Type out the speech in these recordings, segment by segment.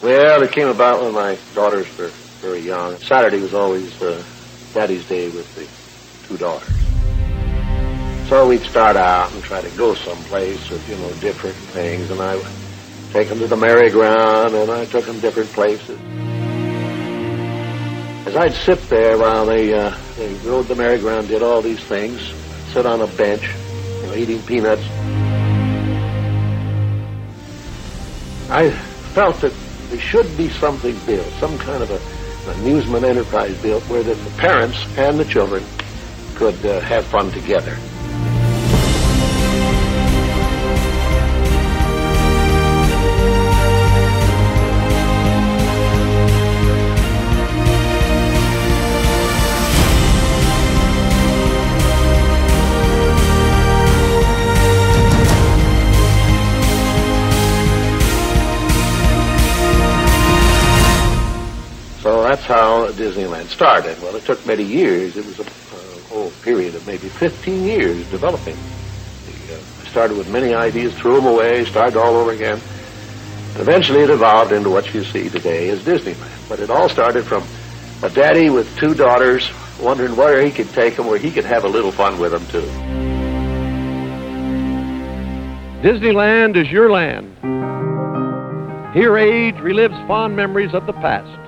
Well, it came about when my daughters were very young. Saturday was always uh, Daddy's Day with the two daughters. So we'd start out and try to go someplace with, you know, different things. And I would take them to the merry-go-round, and I took them different places. As I'd sit there while they, uh, they rode the merry-go-round, did all these things, sit on a bench, you know, eating peanuts, I felt that there should be something built, some kind of a, an amusement enterprise built where the, parents and the children could uh, have fun together. So that's how Disneyland started. Well, it took many years. It was a uh, whole period of maybe 15 years developing. The, uh, started with many ideas, threw them away, started all over again. Eventually it evolved into what you see today as Disneyland. But it all started from a daddy with two daughters wondering where he could take them, where he could have a little fun with them, too. Disneyland is your land. Here age relives fond memories of the past.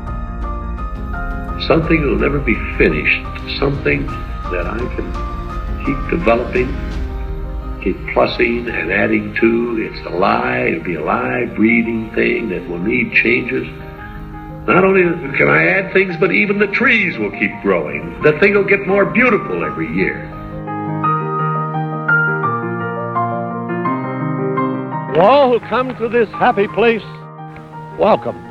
something that'll never be finished, something that I can keep developing, keep plussing and adding to. It's alive, it'll be a live, breathing thing that will need changes. Not only can I add things, but even the trees will keep growing. The thing will get more beautiful every year. To all who come to this happy place, welcome.